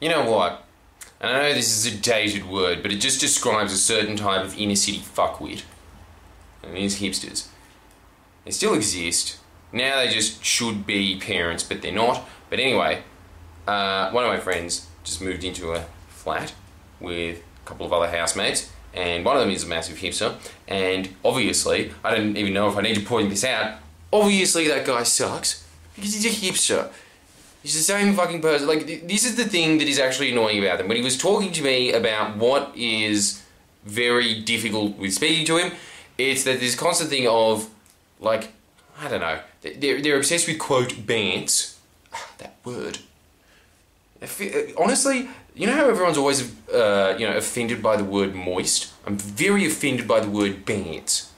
You know what? And I know this is a dated word, but it just describes a certain type of inner city fuckwit. And these hipsters. They still exist. Now they just should be parents, but they're not. But anyway, uh, one of my friends just moved into a flat with a couple of other housemates, and one of them is a massive hipster. And obviously, I don't even know if I need to point this out. Obviously, that guy sucks because he's a hipster. He's the same fucking person. Like, th- this is the thing that is actually annoying about them. When he was talking to me about what is very difficult with speaking to him, it's that this constant thing of, like, I don't know, they're, they're obsessed with, quote, bants. that word. Honestly, you know how everyone's always, uh, you know, offended by the word moist? I'm very offended by the word bants.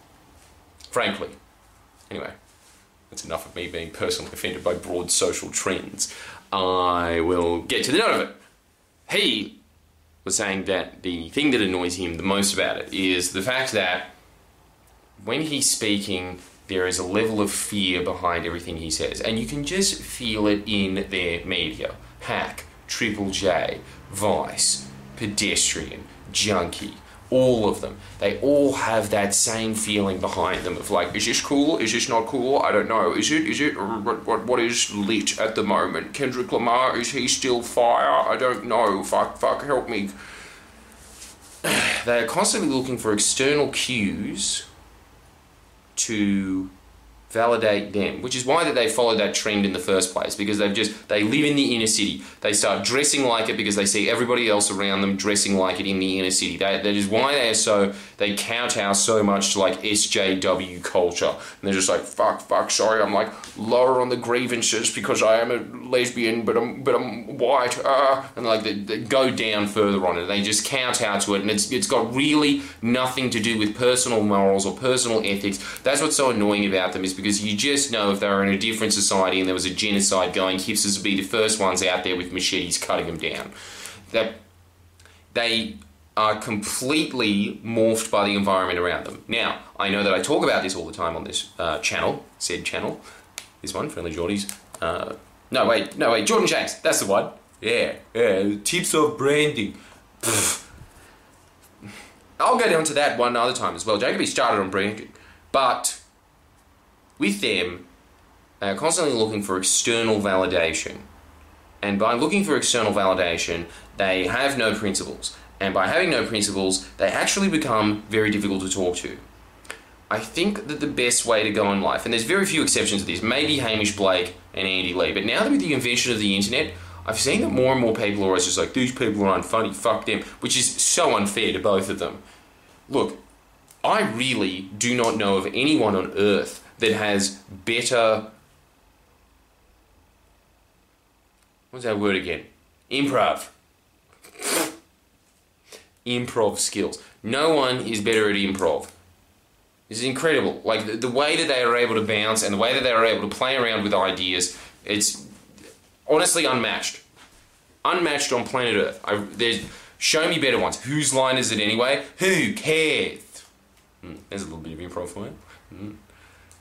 Frankly. Anyway. That's enough of me being personally offended by broad social trends. I will get to the nut of it. He was saying that the thing that annoys him the most about it is the fact that when he's speaking, there is a level of fear behind everything he says, and you can just feel it in their media. Hack, Triple J, Vice, Pedestrian, Junkee, all of them. They all have that same feeling behind them of like, is this cool? Is this not cool? I don't know. Is it? Is it? What, what, what is lit at the moment? Kendrick Lamar, is he still fire? I don't know. Fuck, fuck, help me. They are constantly looking for external cues to validate them, which is why that they follow that trend in the first place because they've just they live in the inner city. They start dressing like it because they see everybody else around them dressing like it in the inner city. That, that is why they are so they kowtow so much to like SJW culture. And they're just like fuck, fuck, sorry, I'm like lower on the grievances because I am a lesbian, but I'm but I'm white. Uh, and like they, they go down further on it. They just kowtow to it, and it's it's got really nothing to do with personal morals or personal ethics. That's what's so annoying about them is because you just know if they were in a different society and there was a genocide going, hipsters would be the first ones out there with machetes cutting them down. That they are completely morphed by the environment around them. Now, I know that I talk about this all the time on this uh, channel, said channel, this one, Friendlyjordies. Uh, no, wait, no, wait, Jordan Shanks, that's the one. Yeah, yeah, tips of branding. Pfft. I'll go down to that one other time as well. Jacoby started on branding, but with them, they are constantly looking for external validation. And by looking for external validation, they have no principles. And by having no principles, they actually become very difficult to talk to. I think that the best way to go in life, and there's very few exceptions to this, maybe Hamish Blake and Andy Lee, but now that with the invention of the internet, I've seen that more and more people are always just like, these people are unfunny, fuck them, which is so unfair to both of them. Look, I really do not know of anyone on earth that has better. What's that word again? Improv. improv skills. No one is better at improv. This is incredible. Like the, the way that they are able to bounce and the way that they are able to play around with ideas, it's honestly unmatched. Unmatched on planet Earth. I, there's show me better ones. Whose line is it anyway? Who cares? Hmm, there's a little bit of improv for you. Hmm.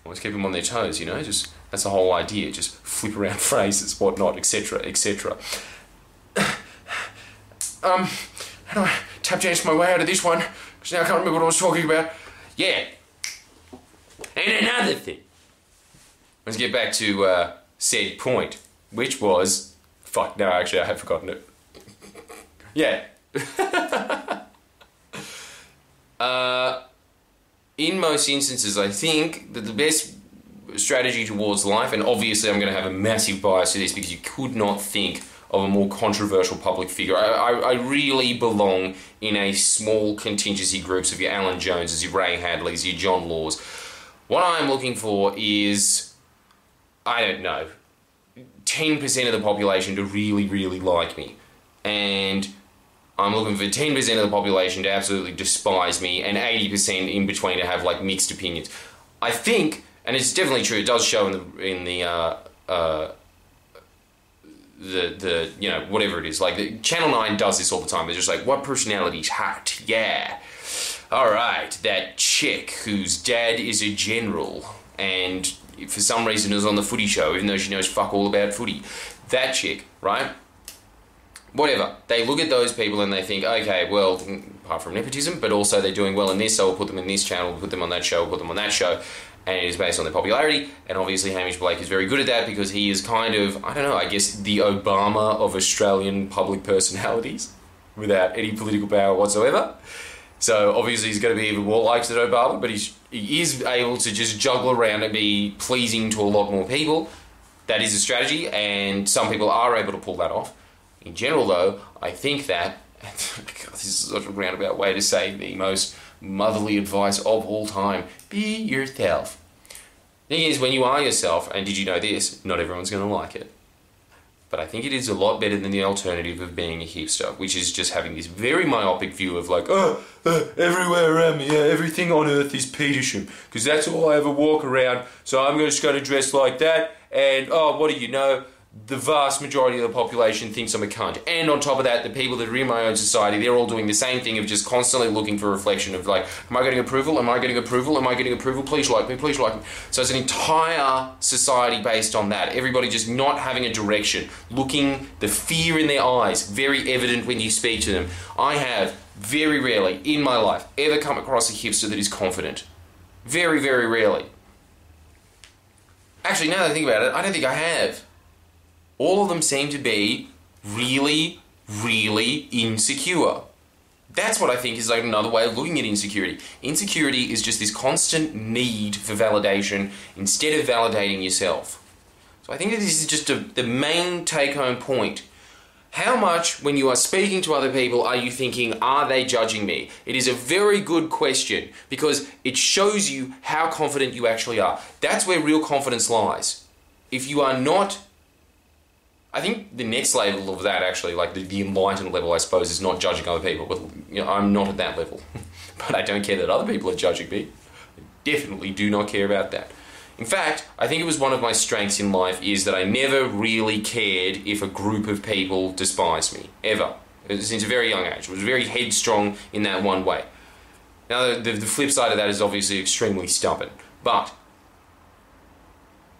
Always keep them on their toes, you know. Just that's the whole idea. Just flip around phrases, whatnot, etc., etc. um, how do I tap dance my way out of this one? Because now I can't remember what I was talking about. Yeah. And another thing. Let's get back to uh, said point, which was fuck. No, actually, I have forgotten it. yeah. uh, in most instances, I think that the best strategy towards life, and obviously I'm going to have a massive bias to this because you could not think of a more controversial public figure. I, I, I really belong in a small contingency groups of your Alan Joneses, your Ray Hadleys, your John Laws. What I'm looking for is, I don't know, 10% of the population to really, really like me. And I'm looking for 10% of the population to absolutely despise me and 80% in between to have like mixed opinions. I think, and it's definitely true, it does show in the, in the, uh, uh, the, the, you know, whatever it is. Like, the, Channel 9 does this all the time. They're just like, what personality's hot? Yeah. Alright, that chick whose dad is a general and for some reason is on the footy show, even though she knows fuck all about footy. That chick, right? Whatever. They look at those people and they think, okay, well, apart from nepotism, but also they're doing well in this, so we'll put them in this channel, we'll put them on that show, we'll put them on that show. And it is based on their popularity, and obviously Hamish Blake is very good at that because he is kind of, I don't know, I guess the Obama of Australian public personalities without any political power whatsoever. So obviously he's going to be even more liked than Obama, but he's, he is able to just juggle around and be pleasing to a lot more people. That is a strategy, and some people are able to pull that off. In general, though, I think that God, this is such a roundabout way to say the most motherly advice of all time: be yourself. Thing is, when you are yourself, and did you know this? Not everyone's going to like it. But I think it is a lot better than the alternative of being a hipster, which is just having this very myopic view of like, oh, uh, everywhere around me, yeah, everything on earth is Petersham, because that's all I ever walk around. So I'm just going to dress like that, and oh, what do you know? The vast majority of the population thinks I'm a cunt. And on top of that, the people that are in my own society, they're all doing the same thing of just constantly looking for reflection of like, am I getting approval? Am I getting approval? Am I getting approval? Please like me, please like me. So it's an entire society based on that. Everybody just not having a direction, looking the fear in their eyes, very evident when you speak to them. I have very rarely in my life ever come across a hipster that is confident. Very, very rarely. Actually, now that I think about it, I don't think I have all of them seem to be really, really insecure. That's what I think is like another way of looking at insecurity. Insecurity is just this constant need for validation instead of validating yourself. So I think that this is just a, the main take home point. How much, when you are speaking to other people, are you thinking, are they judging me? It is a very good question because it shows you how confident you actually are. That's where real confidence lies. If you are not I think the next level of that, actually, like the, the enlightened level, I suppose, is not judging other people. But you know, I'm not at that level. but I don't care that other people are judging me. I definitely do not care about that. In fact, I think it was one of my strengths in life is that I never really cared if a group of people despised me ever since a very young age. I was very headstrong in that one way. Now, the, the flip side of that is obviously extremely stubborn, but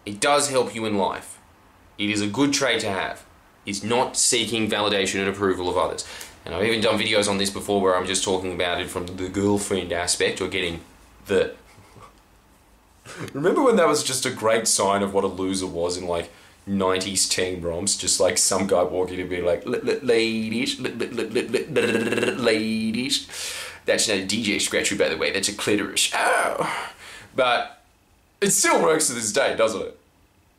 it does help you in life it is a good trait to have. It's not seeking validation and approval of others. And I've even done videos on this before where I'm just talking about it from the girlfriend aspect or getting the. Remember when that was just a great sign of what a loser was in like 90s teen roms? Just like some guy walking and being like, ladies, ladies. That's not a DJ scratcher, by the way, that's a clitoris. Oh. But it still works to this day, doesn't it?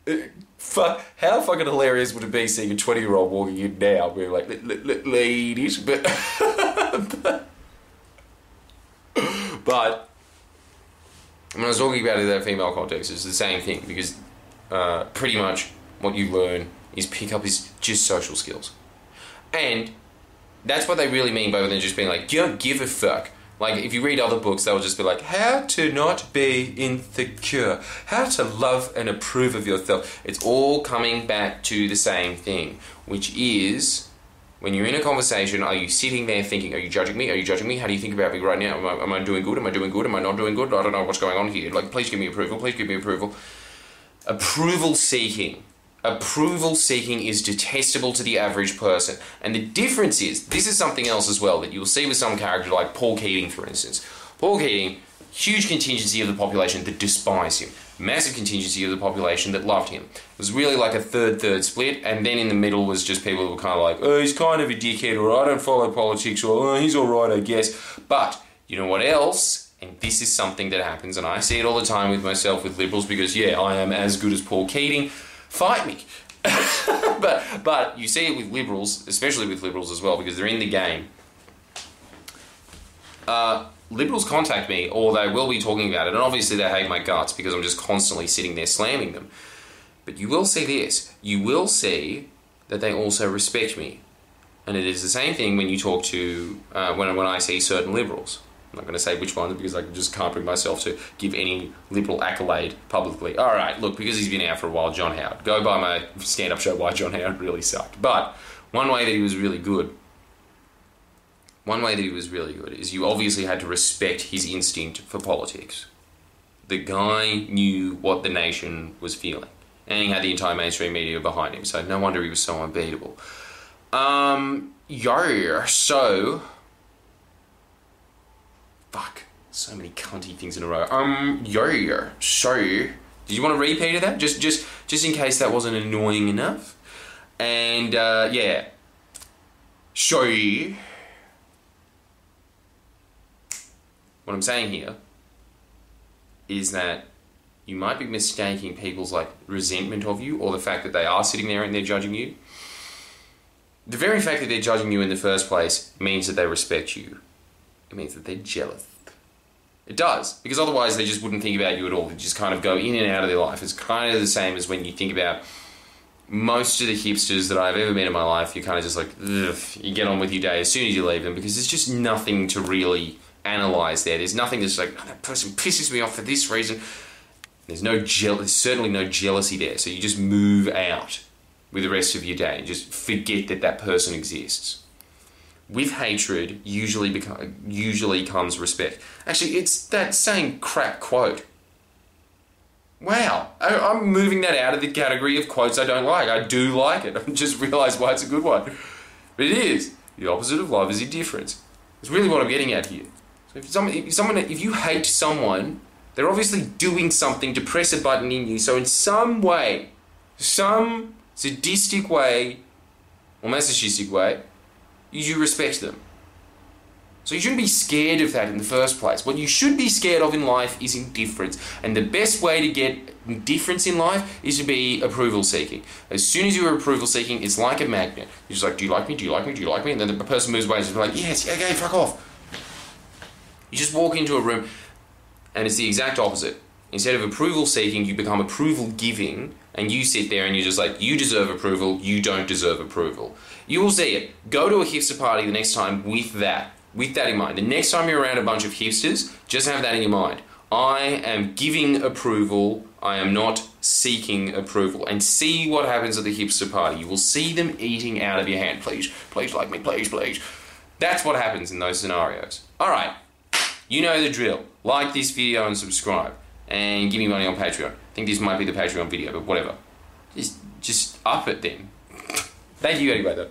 it fuck, how fucking hilarious would it be seeing a 20 year old walking in now being like, ladies, but, but, but, when I was talking about it in that female context, it's the same thing because uh, pretty much what you learn is pick up is just social skills. And that's what they really mean by when they're just being like, you don't give a fuck. Like, if you read other books, they'll just be like, how to not be insecure, how to love and approve of yourself. It's all coming back to the same thing, which is when you're in a conversation, are you sitting there thinking, are you judging me? Are you judging me? How do you think about me right now? Am I, am I doing good? Am I doing good? Am I not doing good? I don't know what's going on here. Like, please give me approval. Please give me approval. Approval seeking approval seeking is detestable to the average person. And the difference is, this is something else as well that you'll see with some characters like Paul Keating, for instance. Paul Keating, huge contingency of the population that despised him, massive contingency of the population that loved him. It was really like a third third split, and then in the middle was just people who were kind of like, oh, he's kind of a dickhead, or I don't follow politics, or oh, he's alright, I guess. But you know what else? And this is something that happens, and I see it all the time with myself with liberals because, yeah, I am as good as Paul Keating fight me. but but you see it with liberals, especially with liberals as well, because they're in the game. Uh, liberals contact me, or they will be talking about it, and obviously they hate my guts because I'm just constantly sitting there slamming them. But you will see this. You will see that they also respect me, and it is the same thing when you talk to uh, when when I see certain liberals. I'm not going to say which ones because I just can't bring myself to give any liberal accolade publicly. All right, look, because he's been out for a while, John Howard. Go by my stand up show, Why John Howard Really Sucked. But one way that he was really good, one way that he was really good is you obviously had to respect his instinct for politics. The guy knew what the nation was feeling, and he had the entire mainstream media behind him, so no wonder he was so unbeatable. Um, yo, so. Fuck. So many cunty things in a row. Um, yo, yo. so. Did you want to repeat of that? Just, just, just in case that wasn't annoying enough. And, uh, yeah. So. What I'm saying here is that you might be mistaking people's like resentment of you or the fact that they are sitting there and they're judging you. The very fact that they're judging you in the first place means that they respect you. It means that they're jealous. It does, because otherwise they just wouldn't think about you at all. They just kind of go in and out of their life. It's kind of the same as when you think about most of the hipsters that I've ever met in my life. You're kind of just like, you get on with your day as soon as you leave them because there's just nothing to really analyze there. There's nothing that's like, oh, that person pisses me off for this reason. There's no jeal- there's certainly no jealousy there. So you just move out with the rest of your day and just forget that that person exists. With hatred, usually beco- usually comes respect. Actually, it's that same crap quote. Wow, I, I'm moving that out of the category of quotes I don't like. I do like it. I just realised why it's a good one. But it is. The opposite of love is indifference. It's really what I'm getting at here. So if someone, if someone, if you hate someone, they're obviously doing something to press a button in you. So in some way, some sadistic way or masochistic way, you respect them. So you shouldn't be scared of that in the first place. What you should be scared of in life is indifference. And the best way to get indifference in life is to be approval seeking. As soon as you're approval seeking, it's like a magnet. You're just like, do you like me? Do you like me? Do you like me? And then the person moves away and is like, yes, okay, fuck off. You just walk into a room and it's the exact opposite. Instead of approval seeking, you become approval giving, and you sit there and you're just like, you deserve approval, you don't deserve approval. You will see it. Go to a hipster party the next time with that, with that in mind. The next time you're around a bunch of hipsters, just have that in your mind. I am giving approval, I am not seeking approval. And see what happens at the hipster party. You will see them eating out of your hand. Please, please like me, please, please. That's what happens in those scenarios. Alright, you know the drill. Like this video and subscribe. And give me money on Patreon. I think this might be the Patreon video, but whatever. Just, just up it then. Thank you anyway though.